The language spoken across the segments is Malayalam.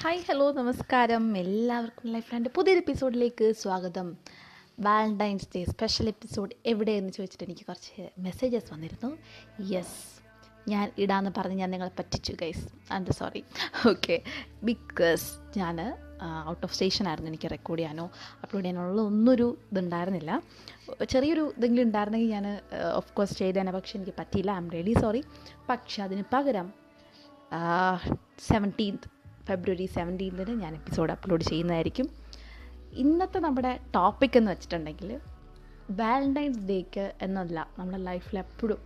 ഹായ് ഹലോ നമസ്കാരം. എല്ലാവർക്കും ലൈഫ് ലാൻഡ് പുതിയൊരു എപ്പിസോഡിലേക്ക് സ്വാഗതം. വാലന്റൈൻസ് ഡേ സ്പെഷ്യൽ എപ്പിസോഡ് എവിടെയെന്ന് ചോദിച്ചിട്ട് എനിക്ക് കുറച്ച് മെസ്സേജസ് വന്നിരുന്നു. യെസ് ഞാൻ ഇടാന്ന് പറഞ്ഞ് ഞാൻ നിങ്ങളെ പറ്റിച്ചു guys and sorry okay because ഞാൻ ഔട്ട് ഓഫ് സ്റ്റേഷൻ ആയിരുന്നു എനിക്ക് റെക്കോർഡ് ചെയ്യാനോ അപ്ലോഡ് ചെയ്യാനുള്ള ഒന്നൊരു ഇതുണ്ടായിരുന്നില്ല. ചെറിയൊരു ഇതെങ്കിലും ഉണ്ടായിരുന്നെങ്കിൽ ഞാൻ ഓഫ് കോഴ്സ് ചെയ്തേനെ പക്ഷേ എനിക്ക് പറ്റിയില്ല. ഐ എം റിയലി സോറി പക്ഷെ അതിന് പകരം സെവന്റീൻത്ത് ഫെബ്രുവരി സെവന്റീൻത്തിന് ഞാൻ എപ്പിസോഡ് അപ്ലോഡ് ചെയ്യുന്നതായിരിക്കും. ഇന്നത്തെ നമ്മുടെ ടോപ്പിക് എന്ന് വെച്ചിട്ടുണ്ടെങ്കിൽ വാലന്റൈൻസ് ഡേക്ക് എന്നല്ല നമ്മുടെ ലൈഫിൽ എപ്പോഴും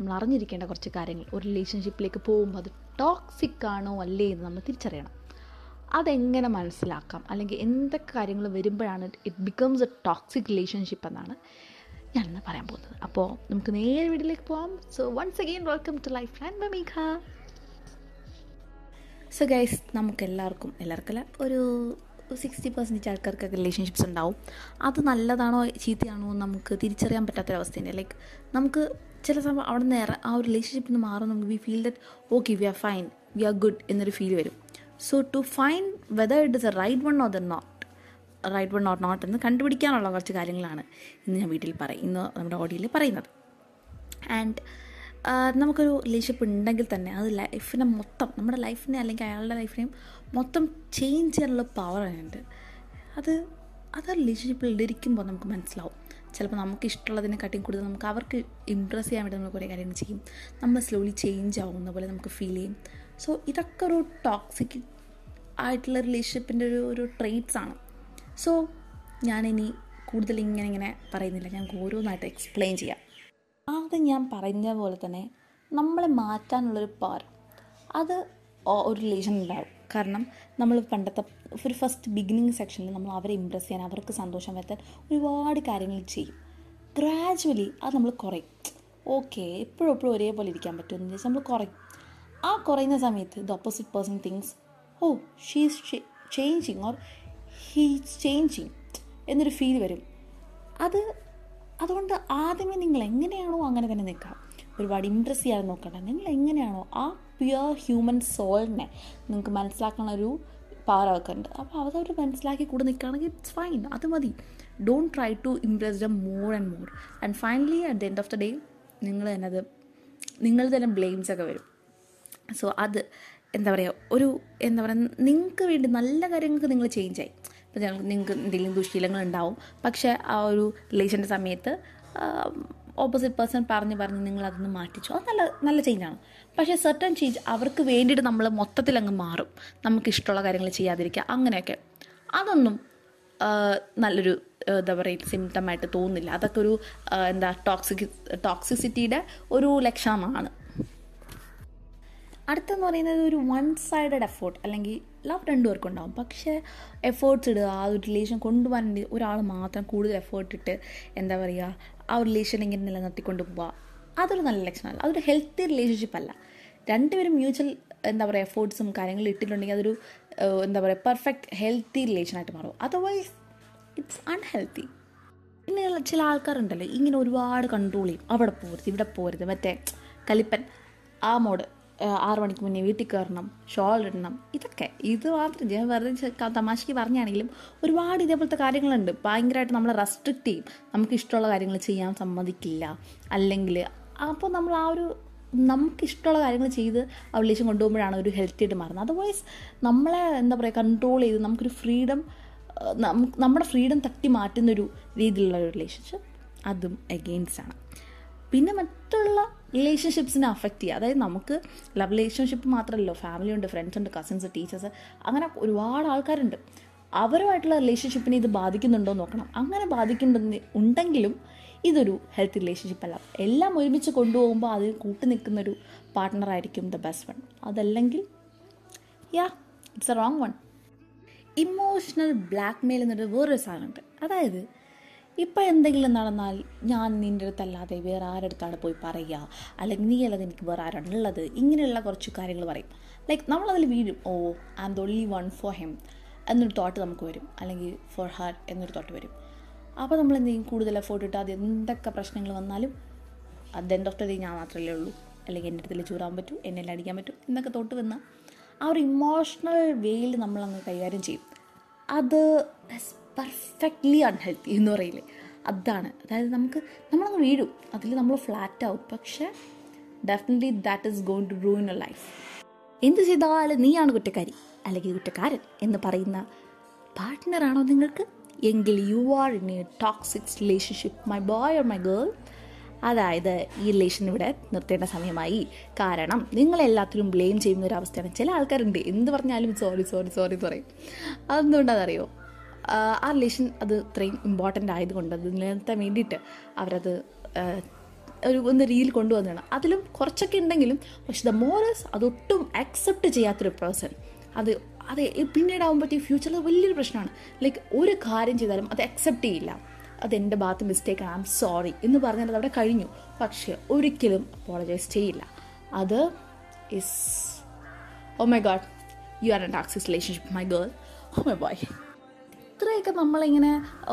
നമ്മൾ അറിഞ്ഞിരിക്കേണ്ട കുറച്ച് കാര്യങ്ങൾ. ഒരു റിലേഷൻഷിപ്പിലേക്ക് പോകുമ്പോൾ അത് ടോക്സിക് ആണോ അല്ലേ എന്ന് നമ്മൾ തിരിച്ചറിയണം. അതെങ്ങനെ മനസ്സിലാക്കാം? അല്ലെങ്കിൽ എന്തൊക്കെ കാര്യങ്ങൾ വരുമ്പോഴാണ് it becomes a toxic relationship എന്നാണ് ഞാനിന്ന് പറയാൻ പോകുന്നത്. അപ്പോൾ നമുക്ക് നേരെ വീട്ടിലേക്ക് പോകാം so once again welcome to life line ബമീഖ so guys നമുക്ക് എല്ലാവർക്കും എല്ലാവർക്കല്ല ഒരു സിക്സ്റ്റി പെർസെന്റേജ് ആൾക്കാർക്കൊക്കെ റിലേഷൻഷിപ്സ് ഉണ്ടാവും. അത് നല്ലതാണോ ചീത്തയാണോ എന്ന് നമുക്ക് തിരിച്ചറിയാൻ പറ്റാത്തൊരവസ്ഥയുണ്ട് ലൈക്ക് നമുക്ക് ചില സമയം അവിടെ നിന്ന് ആ ഒരു റിലേഷൻഷിപ്പിൽ നിന്ന് മാറും നമുക്ക് we feel that okay we are fine we are good എന്നൊരു ഫീൽ വരും. So to find whether it is a right one or the not right one or not എന്ന് കണ്ടുപിടിക്കാനുള്ള കുറച്ച് കാര്യങ്ങളാണ് ഇന്ന് ഞാൻ വീട്ടിൽ പറയും ഇന്ന് നമ്മുടെ ഓഡിയോയിൽ പറയുന്നത്. ആൻഡ് നമുക്കൊരു റിലേഷൻഷിപ്പ് ഉണ്ടെങ്കിൽ തന്നെ അത് ലൈഫിനെ മൊത്തം നമ്മുടെ ലൈഫിനെ അല്ലെങ്കിൽ അയാളുടെ ലൈഫിനെയും മൊത്തം ചേഞ്ച് ചെയ്യാനുള്ള പവർ ഉണ്ട് അത് അത് റിലേഷൻഷിപ്പിൽ ഇരിക്കുമ്പോൾ നമുക്ക് മനസ്സിലാവും. ചിലപ്പോൾ നമുക്ക് ഇഷ്ടമുള്ളതിനെക്കാട്ടിയും കൂടുതൽ നമുക്ക് അവർക്ക് ഇമ്പ്രസ് ചെയ്യാൻ വേണ്ടി നമ്മൾ കുറേ കാര്യങ്ങൾ ചെയ്യും. നമ്മൾ സ്ലോലി ചേഞ്ച് ആവുന്ന പോലെ നമുക്ക് ഫീൽ ചെയ്യും. സോ ഇതൊക്കെ ഒരു ടോക്സിക് ആയിട്ടുള്ള റിലേഷൻഷിപ്പിന്റെ ഒരു ഒരു ട്രെയ്റ്റ്സ് ആണ്. സോ ഞാനിനി കൂടുതൽ ഇങ്ങനെ ഇങ്ങനെ പറയുന്നില്ല. ഞാൻ ഓരോന്നായിട്ട് എക്സ്പ്ലെയിൻ ചെയ്യാം. ആദ്യം ഞാൻ പറഞ്ഞ പോലെ തന്നെ നമ്മളെ മാറ്റാനുള്ളൊരു പവർ അത് ഒരു റിലേഷൻ ഉണ്ടാവും. കാരണം നമ്മൾ പണ്ടത്തെ ഒരു ഫസ്റ്റ് ബിഗിനിങ് സെക്ഷനിൽ നമ്മൾ അവരെ ഇമ്പ്രസ് ചെയ്യാൻ അവർക്ക് സന്തോഷം വരുത്താൻ ഒരുപാട് കാര്യങ്ങൾ ചെയ്യും. ഗ്രാജുവലി അത് നമ്മൾ കുറയും. ഓക്കെ എപ്പോഴും എപ്പോഴും ഒരേപോലെ ഇരിക്കാൻ പറ്റുമെന്ന് വെച്ചാൽ നമ്മൾ കുറയും. ആ കുറയുന്ന സമയത്ത് the opposite person thinks oh she's changing or he's changing എന്നൊരു ഫീൽ വരും. അത് അതുകൊണ്ട് ആദ്യമേ നിങ്ങൾ എങ്ങനെയാണോ അങ്ങനെ തന്നെ നിൽക്കാം ഒരുപാട് ഇമ്പ്രസ് ചെയ്യാതെ നോക്കണ്ട. നിങ്ങൾ എങ്ങനെയാണോ ആ പ്യുവർ ഹ്യൂമൻ സോളിനെ നിങ്ങൾക്ക് മനസ്സിലാക്കാനുള്ള ഒരു പവർ അവർക്കുണ്ട്. അപ്പോൾ അതവർ മനസ്സിലാക്കി കൂടെ നിൽക്കുകയാണെങ്കിൽ ഇറ്റ്സ് ഫൈൻ അത് മതി. Don't try to impress the more and more and finally at the end of the day നിങ്ങൾ തന്നെ അത് നിങ്ങൾ തന്നെ ബ്ലെയിംസ് ഒക്കെ വരും. സോ അത് എന്താ പറയുക ഒരു എന്താ പറയുക നിങ്ങൾക്ക് വേണ്ടി നല്ല കാര്യങ്ങൾക്ക് നിങ്ങൾ ചേഞ്ച് ആയി. ഇപ്പോൾ നിങ്ങൾക്ക് എന്തെങ്കിലും ദുശീലങ്ങൾ ഉണ്ടാവും പക്ഷേ ആ ഒരു റിലേഷന്റെ സമയത്ത് ഓപ്പോസിറ്റ് പേഴ്സൺ പറഞ്ഞ് പറഞ്ഞ് നിങ്ങൾ അതൊന്ന് മാറ്റിച്ചു. അത് നല്ല നല്ല ചേഞ്ചാണ് പക്ഷേ സെർട്ടൺ ചേഞ്ച് അവർക്ക് വേണ്ടിയിട്ട് നമ്മൾ മൊത്തത്തിൽ അങ്ങ് മാറും. നമുക്ക് ഇഷ്ടമുള്ള കാര്യങ്ങൾ ചെയ്യാതിരിക്കുക അങ്ങനെയൊക്കെ. അതൊന്നും നല്ലൊരു എന്താ പറയുക സിംറ്റമായിട്ട് തോന്നുന്നില്ല. അതൊക്കെ ഒരു എന്താ ടോക്സിക് ടോക്സിസിറ്റിയുടെ ഒരു ലക്ഷണമാണ്. അടുത്തെന്ന് പറയുന്നത് ഒരു വൺ സൈഡഡ് എഫേർട്ട് അല്ലെങ്കിൽ ലവ് രണ്ടുപേർക്കും ഉണ്ടാവും പക്ഷേ എഫേർട്ട്സ് ഇടുക ആ ഒരു റിലേഷൻ കൊണ്ടുപോകാൻ ഒരാൾ മാത്രം കൂടുതൽ എഫേർട്ട് ഇട്ട് എന്താ പറയുക ആ റിലേഷൻ ഇങ്ങനെ നിലനിർത്തിക്കൊണ്ട് പോവുക അതൊരു നല്ല ലക്ഷണമല്ല അതൊരു ഹെൽത്തി റിലേഷൻഷിപ്പ് അല്ല. രണ്ടുപേരും മ്യൂച്വൽ എന്താ പറയുക എഫേർട്ട്സും കാര്യങ്ങളും ഇട്ടിട്ടുണ്ടെങ്കിൽ അതൊരു എന്താ പറയുക പെർഫെക്റ്റ് ഹെൽത്തി റിലേഷനായിട്ട് മാറും. അതർവൈസ് ഇറ്റ്സ് അൺഹെൽത്തി പിന്നെ ചില ആൾക്കാരുണ്ടല്ലോ ഇങ്ങനെ ഒരുപാട് കൺട്രോൾ ചെയ്യും. അവിടെ പോരുത് ഇവിടെ പോരുത് മറ്റേ കലിപ്പൻ ആ മോഡ് ആറു മണിക്ക് മുന്നേ വീട്ടിൽ കയറണം ഷോൾ ഇടണം. ഇതൊക്കെ ഇത് മാത്രം ഞാൻ വെറുതെ തമാശയ്ക്ക് പറഞ്ഞാണെങ്കിലും ഒരുപാട് ഇതേപോലത്തെ കാര്യങ്ങളുണ്ട്. ഭയങ്കരമായിട്ട് നമ്മളെ റെസ്ട്രിക്റ്റ് ചെയ്യും. നമുക്ക് ഇഷ്ടമുള്ള കാര്യങ്ങൾ ചെയ്യാൻ സമ്മതിക്കില്ല. അല്ലെങ്കിൽ അപ്പോൾ നമ്മൾ ആ ഒരു നമുക്ക് ഇഷ്ടമുള്ള കാര്യങ്ങൾ ചെയ്ത് ആ റിലേഷൻ കൊണ്ടുപോകുമ്പോഴാണ് ഒരു ഹെൽത്തി ആയിട്ട് മാറുന്നത്. അതർവൈസ് നമ്മളെ എന്താ പറയുക കൺട്രോൾ ചെയ്ത് നമുക്കൊരു ഫ്രീഡം നമ്മുടെ ഫ്രീഡം തട്ടി മാറ്റുന്നൊരു രീതിയിലുള്ള ഒരു റിലേഷൻഷിപ്പ് അതും അഗെയിൻസ്റ്റ് ആണ്. പിന്നെ മറ്റുള്ള റിലേഷൻഷിപ്സിനെ അഫക്റ്റ് ചെയ്യുക. അതായത് നമുക്ക് ലവ് റിലേഷൻഷിപ്പ് മാത്രമല്ലോ ഫാമിലി ഉണ്ട് ഫ്രണ്ട്സ് ഉണ്ട് കസിൻസ് ടീച്ചേഴ്സ് അങ്ങനെ ഒരുപാട് ആൾക്കാരുണ്ട്. അവരുമായിട്ടുള്ള റിലേഷൻഷിപ്പിനെ ഇത് ബാധിക്കുന്നുണ്ടോ നോക്കണം. അങ്ങനെ ബാധിക്കുന്നുണ്ടെന്ന് ഉണ്ടെങ്കിലും ഇതൊരു ഹെൽത്ത് റിലേഷൻഷിപ്പ് അല്ല. എല്ലാം ഒരുമിച്ച് കൊണ്ടുപോകുമ്പോൾ അതിൽ കൂട്ടി നിൽക്കുന്നൊരു പാർട്ട്ണറായിരിക്കും ദ ബെസ്റ്റ് വൺ അതല്ലെങ്കിൽ yeah it's a wrong one emotional blackmail എന്നൊരു വേറൊരു സാധനമുണ്ട്. അതായത് ഇപ്പം എന്തെങ്കിലും നടന്നാൽ ഞാൻ നിന്റെ അടുത്തല്ലാതെ വേറെ ആരടുത്താണ് പോയി പറയുക? അല്ലെങ്കിൽ നീ അല്ലാതെ എനിക്ക് വേറെ ആരാണുള്ളത് ഇങ്ങനെയുള്ള കുറച്ച് കാര്യങ്ങൾ പറയും. ലൈക്ക് നമ്മളതിൽ വീഴും. ഓ I am the only one for him എന്നൊരു തോട്ട് നമുക്ക് വരും. അല്ലെങ്കിൽ ഫോർ ഹാർ എന്നൊരു തോട്ട് വരും. അപ്പോൾ നമ്മൾ എന്തെങ്കിലും കൂടുതൽ എഫോർട്ട് ഇട്ട് അത് എന്തൊക്കെ പ്രശ്നങ്ങൾ വന്നാലും അത് എന്റെ ഓഫ് ഞാൻ മാത്രമല്ലേ ഉള്ളൂ. അല്ലെങ്കിൽ എന്റെ അടുത്തിൽ ചൂടാൻ പറ്റും എന്നെ അടിക്കാൻ പറ്റും എന്നൊക്കെ തോട്ട് വന്നാൽ ആ ഒരു ഇമോഷണൽ വേയിൽ നമ്മളങ്ങ് കൈകാര്യം ചെയ്യും. അത് പെർഫെക്റ്റ്ലി അൺഹെൽത്തി എന്ന് പറയില്ലേ? അതാണ്. അതായത് നമുക്ക് നമ്മളങ്ങ് വീഴും. അതിൽ നമ്മൾ ഫ്ലാറ്റ് ആവും. പക്ഷേ definitely that is going to ruin a life എന്ത് ചെയ്താലും നീയാണ് കുറ്റക്കാരി അല്ലെങ്കിൽ കുറ്റക്കാരൻ എന്ന് പറയുന്ന പാർട്ട്ണറാണോ നിങ്ങൾക്ക്? എങ്കിൽ you are in a toxic relationship my boy or my girl അതായത് ഈ റിലേഷൻ ഇവിടെ നിർത്തേണ്ട സമയമായി. കാരണം നിങ്ങളെല്ലാത്തിലും ബ്ലെയിം ചെയ്യുന്ന ഒരു അവസ്ഥയാണ്. ചില ആൾക്കാരുണ്ട്. എന്ത് പറഞ്ഞാലും സോറി സോറി സോറി എന്ന് പറയും. അതെന്തുകൊണ്ടാണെന്നറിയോ? ആ റിലേഷൻ അത് ഇത്രയും ഇമ്പോർട്ടന്റ് ആയതുകൊണ്ട് അത് നിലനിർത്താൻ വേണ്ടിയിട്ട് അവരത് ഒരു ഒന്ന് രീതിയിൽ കൊണ്ടുവന്നതാണ്. അതിലും കുറച്ചൊക്കെ ഉണ്ടെങ്കിലും പക്ഷെ ദ മോറസ് അതൊട്ടും അക്സെപ്റ്റ് ചെയ്യാത്തൊരു പേഴ്സൺ അത് അത് പിന്നീടാകുമ്പോഴത്തേക്ക് ഫ്യൂച്ചറിൽ വലിയൊരു പ്രശ്നമാണ്. ലൈക്ക് ഒരു കാര്യം ചെയ്താലും അത് അക്സെപ്റ്റ് ചെയ്യില്ല. അത് എന്റെ ഭാഗത്ത് മിസ്റ്റേക്ക് ഐ ആം സോറി എന്ന് പറഞ്ഞാൽ അത് അവിടെ കഴിഞ്ഞു. പക്ഷേ ഒരിക്കലും അപ്പോളജൈസ് ചെയ്യില്ല. അത് is oh my god you are in toxic relationship my girl oh my boy ഇത്രയൊക്കെ നമ്മളിങ്ങനെ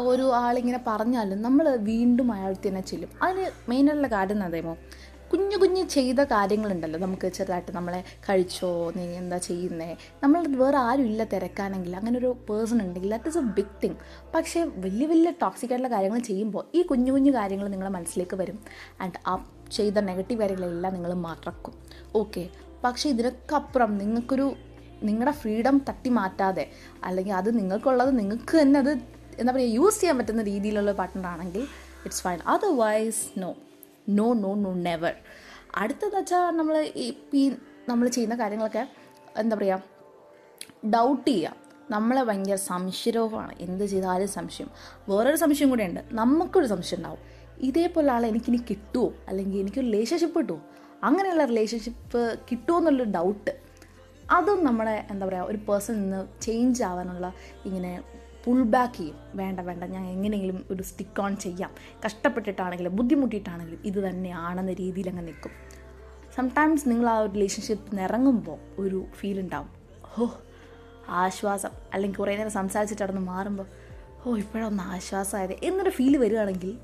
ഒരു ആളിങ്ങനെ പറഞ്ഞാലും നമ്മൾ വീണ്ടും അയാൾക്ക് തന്നെ ചെല്ലും. അതിന് മെയിനായിട്ടുള്ള കാര്യം എന്ന് പറയുമ്പോൾ കുഞ്ഞു കുഞ്ഞു ചെയ്ത കാര്യങ്ങളുണ്ടല്ലോ. നമുക്ക് ചെറുതായിട്ട് നമ്മളെ കഴിച്ചോ നീ എന്താ ചെയ്യുന്നേ. നമ്മൾ വേറെ ആരും ഇല്ല തിരക്കാനെങ്കിൽ അങ്ങനെ ഒരു പേഴ്സൺ ഉണ്ടെങ്കിൽ that is a big thing പക്ഷേ വലിയ വലിയ ടോക്സിക് ആയിട്ടുള്ള കാര്യങ്ങൾ ചെയ്യുമ്പോൾ ഈ കുഞ്ഞു കുഞ്ഞു കാര്യങ്ങൾ നിങ്ങളുടെ മനസ്സിലേക്ക് വരും. ആൻഡ് ആ ചെയ്ത നെഗറ്റീവ് കാര്യങ്ങളെല്ലാം നിങ്ങൾ മറക്കും. ഓക്കെ പക്ഷേ ഇതിനൊക്കെ അപ്പുറം നിങ്ങൾക്കൊരു നിങ്ങളുടെ ഫ്രീഡം തട്ടി മാറ്റാതെ അല്ലെങ്കിൽ അത് നിങ്ങൾക്കുള്ളത് നിങ്ങൾക്ക് തന്നെ അത് എന്താ പറയുക യൂസ് ചെയ്യാൻ പറ്റുന്ന രീതിയിലുള്ള പാട്ടുണ്ടാണെങ്കിൽ it's fine otherwise no no no no never അടുത്തതെന്ന് വെച്ചാൽ നമ്മൾ ഈ നമ്മൾ ചെയ്യുന്ന കാര്യങ്ങളൊക്കെ എന്താ പറയുക ഡൗട്ട് ചെയ്യുക നമ്മളെ ഭയങ്കര സംശയരോഗമാണ്. എന്ത് ചെയ്താലും സംശയം. വേറൊരു സംശയം കൂടെ ഉണ്ട്. നമുക്കൊരു സംശയം ഉണ്ടാവും. ഇതേപോലെ ആളെ എനിക്കിനി കിട്ടുമോ അല്ലെങ്കിൽ എനിക്കൊരു റിലേഷൻഷിപ്പ് കിട്ടുമോ അങ്ങനെയുള്ള റിലേഷൻഷിപ്പ് കിട്ടുമോ എന്നുള്ളൊരു ഡൗട്ട് അതും നമ്മളെ എന്താ പറയുക ഒരു പേഴ്സൺ നിന്ന് ചേഞ്ച് ആവാനുള്ള ഇങ്ങനെ പുൾ ബാക്ക് ചെയ്യും. വേണ്ട വേണ്ട ഞാൻ എങ്ങനെയെങ്കിലും ഒരു സ്റ്റിക്ക് ഓൺ ചെയ്യാം. കഷ്ടപ്പെട്ടിട്ടാണെങ്കിലും ബുദ്ധിമുട്ടിയിട്ടാണെങ്കിലും ഇത് തന്നെയാണെന്ന രീതിയിൽ അങ്ങ് നിൽക്കും. സംടൈംസ് നിങ്ങൾ ആ ഒരു റിലേഷൻഷിപ്പ് ഇറങ്ങുമ്പോൾ ഒരു ഫീൽ ഉണ്ടാവും. ഓ ആശ്വാസം. അല്ലെങ്കിൽ കുറേ നേരം സംസാരിച്ചിട്ട് അവിടെ നിന്ന് മാറുമ്പോൾ ഓ ഇപ്പോഴൊന്ന് ആശ്വാസമായത് എന്നൊരു ഫീൽ വരികയാണെങ്കിൽ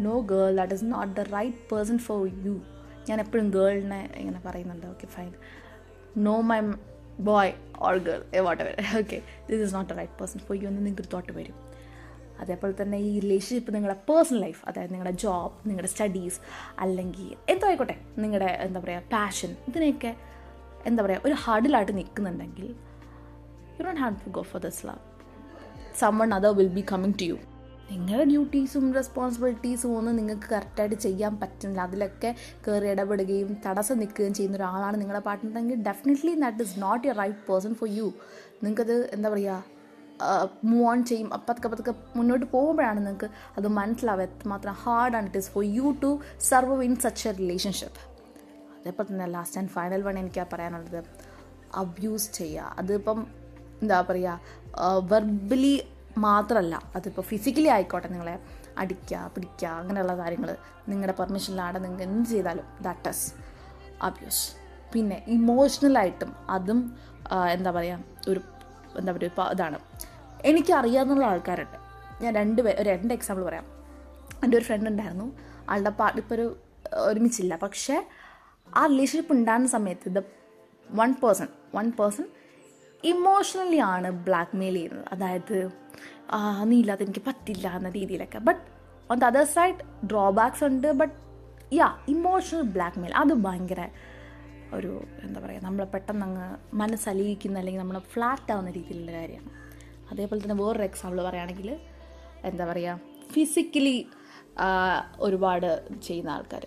no girl that is not the right person for you ഞാൻ എപ്പോഴും ഗേളിനെ ഇങ്ങനെ പറയുന്നുണ്ട്. Okay fine no my boy or girl whatever okay this is not a right person for you എന്ന് നിങ്ങൾക്ക് തോട്ട് വരും. അതേപോലെ തന്നെ ഈ റിലേഷൻഷിപ്പ് നിങ്ങളുടെ പേഴ്സണൽ ലൈഫ് അതായത് നിങ്ങളുടെ ജോബ് നിങ്ങളുടെ സ്റ്റഡീസ് അല്ലെങ്കിൽ എന്തോ ആയിക്കോട്ടെ നിങ്ങളുടെ എന്താ പറയുക പാഷൻ ഇതിനെയൊക്കെ എന്താ പറയുക ഒരു ഹാർഡിലായിട്ട് നിൽക്കുന്നുണ്ടെങ്കിൽ you don't have to go for this love one other will be coming to you നിങ്ങളുടെ ഡ്യൂട്ടീസും റെസ്പോൺസിബിലിറ്റീസും ഒന്നും നിങ്ങൾക്ക് കറക്റ്റായിട്ട് ചെയ്യാൻ പറ്റുന്നില്ല. അതിലൊക്കെ കയറി ഇടപെടുകയും തടസ്സം നിൽക്കുകയും ചെയ്യുന്ന ഒരാളാണ് നിങ്ങളുടെ പാർട്ട്ണറെങ്കിൽ definitely that is not a right person for you നിങ്ങൾക്കത് എന്താ പറയുക മൂവ് ഓൺ ചെയ്യും. പതുക്കെ പതുക്കെ മുന്നോട്ട് പോകുമ്പോഴാണ് നിങ്ങൾക്ക് അത് മനസ്സിലാവുക എത്രമാത്രം ഹാർഡാണ് it is for you to serve in such a relationship അതേപോലെ തന്നെ ലാസ്റ്റ് ആൻഡ് ഫൈനൽ വൺ എനിക്ക് പറയാനുള്ളത്. അബ്യൂസ് ചെയ്യുക. അതിപ്പം എന്താ പറയുക വെർബലി മാത്രമല്ല അതിപ്പോൾ ഫിസിക്കലി ആയിക്കോട്ടെ നിങ്ങളെ അടിക്കുക പിടിക്കുക അങ്ങനെയുള്ള കാര്യങ്ങൾ നിങ്ങളുടെ പെർമിഷനിലാണ് നിങ്ങൾ എന്ത് ചെയ്താലും ദാറ്റ് ഇസ് അബ്യൂസ് പിന്നെ ഇമോഷണലായിട്ടും അതും എന്താ പറയുക ഒരു എന്താ പറയുക ഇപ്പോൾ ഇതാണ്. എനിക്കറിയാവുന്ന ആൾക്കാരുണ്ട്. ഞാൻ രണ്ട് പേ ഒരു രണ്ട് എക്സാമ്പിൾ പറയാം. എന്റെ ഒരു ഫ്രണ്ട് ഉണ്ടായിരുന്നു. ആളുടെ പാർട്ട് ഇപ്പോൾ ഒരു ഒരുമിച്ചില്ല. പക്ഷേ ആ റിലേഷൻഷിപ്പ് ഉണ്ടാകുന്ന സമയത്ത് the one person one person emotionally ആണ് ബ്ലാക്ക് മെയിൽ ചെയ്യുന്നത്. അതായത് നീ ഇല്ലാതെ എനിക്ക് പറ്റില്ല എന്ന രീതിയിലൊക്കെ. But on the other side drawbacks ഉണ്ട്. But yeah emotional blackmail അത് ഭയങ്കര ഒരു എന്താ പറയുക നമ്മളെ പെട്ടെന്ന് അങ്ങ് മനസ്സലിയിക്കുന്ന അല്ലെങ്കിൽ നമ്മളെ ഫ്ലാറ്റ് ആവുന്ന രീതിയിലുള്ള കാര്യമാണ്. അതേപോലെ തന്നെ വേറൊരു എക്സാമ്പിൾ പറയുകയാണെങ്കിൽ എന്താ പറയുക ഫിസിക്കലി ഒരുപാട് ചെയ്യുന്ന ആൾക്കാർ.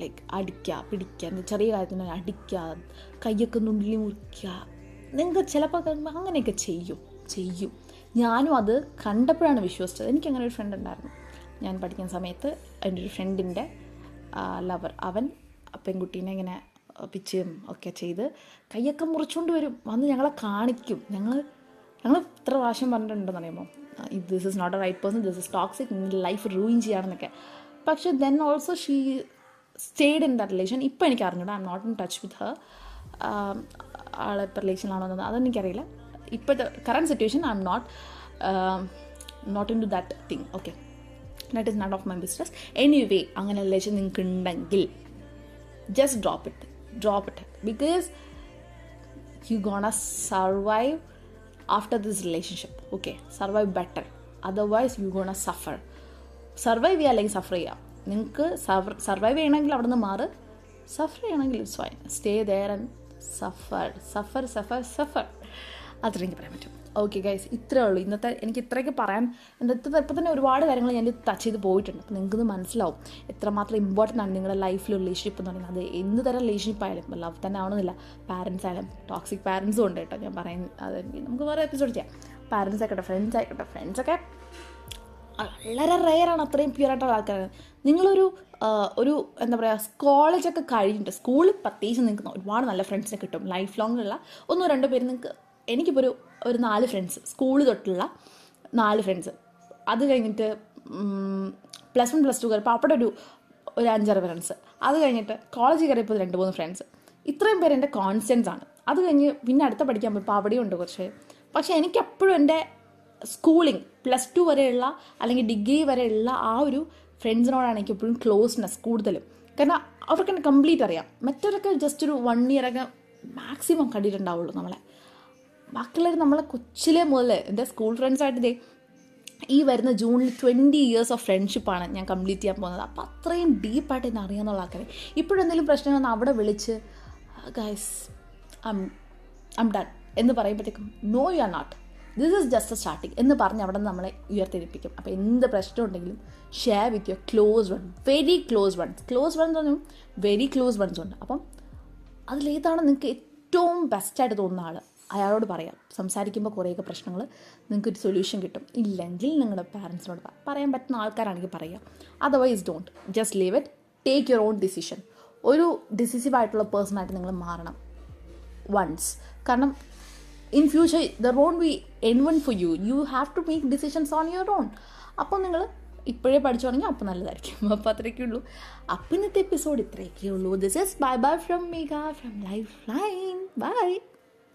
ലൈക്ക് അടിക്കുക പിടിക്കുക ചെറിയ കാര്യത്തിന് അടിക്കുക കയ്യൊക്കെ നുള്ളി മുറിക്കുക നിങ്ങൾക്ക് ചിലപ്പോൾ അങ്ങനെയൊക്കെ ചെയ്യും ചെയ്യും. ഞാനും അത് കണ്ടപ്പോഴാണ് വിശ്വസിച്ചത്. എനിക്ക് അങ്ങനെ ഒരു ഫ്രണ്ട് ഉണ്ടായിരുന്നു. ഞാൻ പഠിക്കുന്ന സമയത്ത് എന്റെ ഒരു ഫ്രണ്ടിന്റെ ലവർ അവൻ പെൺകുട്ടീനെ ഇങ്ങനെ പിച്ചും ഒക്കെ ചെയ്ത് കൈയൊക്കെ മുറിച്ചുകൊണ്ട് വരും. വന്ന് ഞങ്ങളെ കാണിക്കും. ഞങ്ങൾ ഞങ്ങൾ ഇത്ര പ്രാവശ്യം പറഞ്ഞിട്ടുണ്ടെന്ന് പറയുമ്പോൾ this is not a right person this is toxic നിങ്ങളുടെ ലൈഫ് റൂയിൻ ചെയ്യാണെന്നൊക്കെ പക്ഷേ then also she stayed in the relation ഇപ്പോൾ എനിക്ക് അറിഞ്ഞൂടാ. I'm not in touch with her ആളെ റിലേഷനിലാണോ എന്നത് അതെനിക്കറിയില്ല. ഇപ്പോഴത്തെ current situation I'm not not into that thing okay that is not of my business anyway അങ്ങനെ റിലേഷൻ നിങ്ങൾക്ക് ഉണ്ടെങ്കിൽ just drop it drop it because you gonna survive after this relationship okay survive better otherwise you gonna suffer survive ചെയ്യുക അല്ലെങ്കിൽ സഫർ ചെയ്യുക. നിങ്ങൾക്ക് സർവൈവ് ചെയ്യണമെങ്കിൽ അവിടെ നിന്ന് മാറ്. സഫർ ചെയ്യണമെങ്കിൽ it's fine stay there and suffer suffer suffer suffer. അത്ര എനിക്ക് പറയാൻ പറ്റും. ഓക്കെ ഗൈസ് ഇത്രേ ഉള്ളൂ. ഇന്നത്തെ എനിക്ക് ഇത്രയൊക്കെ പറയാൻ ഇന്നത്തെ ഇപ്പം തന്നെ ഒരുപാട് കാര്യങ്ങൾ ഞാൻ ടച്ച് ചെയ്ത് പോയിട്ടുണ്ട്. അപ്പം നിങ്ങൾക്കിത് മനസ്സിലാവും. എത്രമാത്രം ഇമ്പോർട്ടന്റ് ആണ് നിങ്ങളുടെ ലൈഫിൽ റിലേഷൻഷിപ്പ് എന്ന് പറയുന്നത്. അത് എന്ത് തരം റിലേഷൻഷിപ്പ് ആയാലും ലവ് തന്നെ ആവണമെന്നില്ല. പാരൻസ് ആയാലും ടോക്സിക് പാരൻസും ഉണ്ട് കേട്ടോ. ഞാൻ പറയുന്നത് അത് നമുക്ക് വേറെ എപ്പിസോഡ് ചെയ്യാം. പാരൻസ് ആയിക്കോട്ടെ ഫ്രണ്ട്സ് ആയിക്കോട്ടെ ഫ്രണ്ട്സൊക്കെ വളരെ റെയറാണ് അത്രയും പ്യുവറായിട്ടുള്ള ആൾക്കാർ നിങ്ങളൊരു ഒരു എന്താ പറയുക കോളേജൊക്കെ കഴിഞ്ഞിട്ട് സ്കൂളിൽ പ്രത്യേകിച്ച് നിങ്ങൾക്ക് ഒരുപാട് നല്ല ഫ്രണ്ട്സിനെ കിട്ടും. ലൈഫ് ലോങ്ങിലുള്ള ഒന്നോ രണ്ടോ പേര് നിങ്ങൾക്ക് എനിക്കിപ്പോൾ ഒരു ഒരു നാല് ഫ്രണ്ട്സ് സ്കൂൾ തൊട്ടുള്ള നാല് ഫ്രണ്ട്സ് അത് കഴിഞ്ഞിട്ട് പ്ലസ് വൺ പ്ലസ് ടു കയറിയപ്പോൾ അവിടെ ഒരു ഒരു അഞ്ചാറ് ഫ്രണ്ട്സ് അത് കഴിഞ്ഞിട്ട് കോളേജ് കയറിയപ്പോൾ രണ്ട് മൂന്ന് ഫ്രണ്ട്സ് ഇത്രയും പേര് എന്റെ കോൺസ്റ്റൻസ് ആണ്. അത് കഴിഞ്ഞ് പിന്നെ അടുത്ത പഠിക്കാൻ പോയപ്പോൾ അവിടെയും ഉണ്ട് കുറച്ച് പക്ഷേ എനിക്കെപ്പോഴും എന്റെ സ്കൂളിങ് പ്ലസ് ടു വരെയുള്ള അല്ലെങ്കിൽ ഡിഗ്രി വരെയുള്ള ആ ഒരു ഫ്രണ്ട്സിനോടാണെങ്കിൽ എപ്പോഴും ക്ലോസ്നെസ് കൂടുതലും. കാരണം അവർക്ക് എന്നെ കംപ്ലീറ്റ് അറിയാം. മറ്റവരൊക്കെ ജസ്റ്റ് ഒരു വൺ ഇയറൊക്കെ മാക്സിമം കണ്ടിട്ടുണ്ടാവുള്ളൂ നമ്മളെ. ബാക്കിയുള്ളവർ നമ്മളെ കൊച്ചിലെ മുതൽ എന്റെ സ്കൂൾ ഫ്രണ്ട്സായിട്ട് ഇതേ ഈ വരുന്ന ജൂണിൽ ട്വന്റി ഇയേഴ്സ് ഓഫ് ഫ്രണ്ട്ഷിപ്പാണ് ഞാൻ കംപ്ലീറ്റ് ചെയ്യാൻ പോകുന്നത്. അപ്പോൾ അത്രയും ഡീപ്പായിട്ട് എന്നെ അറിയാമെന്നുള്ള ആൾക്കാരെ. ഇപ്പോഴെന്തെങ്കിലും പ്രശ്നം വന്നാൽ അവിടെ വിളിച്ച് ഗൈസ് ഐം ഐം ഡൺ എന്ന് പറയുമ്പോഴത്തേക്കും no you are not this is just starting എന്ന് പറഞ്ഞ് അവിടെ നിന്ന് നമ്മളെ ഉയർത്തിരിപ്പിക്കും. അപ്പോൾ എന്ത് പ്രശ്നം ഉണ്ടെങ്കിലും share with your close one very close ones close ones ഒന്നും വെരി ക്ലോസ് വൺസ് ഉണ്ട്. അപ്പം അതിലേതാണ് നിങ്ങൾക്ക് ഏറ്റവും ബെസ്റ്റായിട്ട് തോന്നുന്ന ആൾ അയാളോട് പറയാം. സംസാരിക്കുമ്പോൾ കുറേയൊക്കെ പ്രശ്നങ്ങൾ നിങ്ങൾക്കൊരു സൊല്യൂഷൻ കിട്ടും. ഇല്ലെങ്കിൽ നിങ്ങളുടെ പാരൻസിനോട് പറയാൻ പറ്റുന്ന ആൾക്കാരാണെങ്കിൽ പറയാം. Otherwise don't just leave it take your own decision ഒരു ഡിസിസീവ് ആയിട്ടുള്ള പേഴ്സണായിട്ട് നിങ്ങൾ മാറണം. വൺസ് കാരണം in future there won't be anyone for you you have to make decisions on your own അപ്പോൾ നിങ്ങൾ ഇപ്പോഴേ പഠിച്ചു തുടങ്ങി അപ്പോൾ നല്ലതായിരിക്കും. അപ്പോൾ അത്രയൊക്കെ ഉള്ളൂ. അപ്പം ഇന്നത്തെ എപ്പിസോഡ് ഇത്രയൊക്കെ ഉള്ളൂ. This is bye bye from Megha from life line bye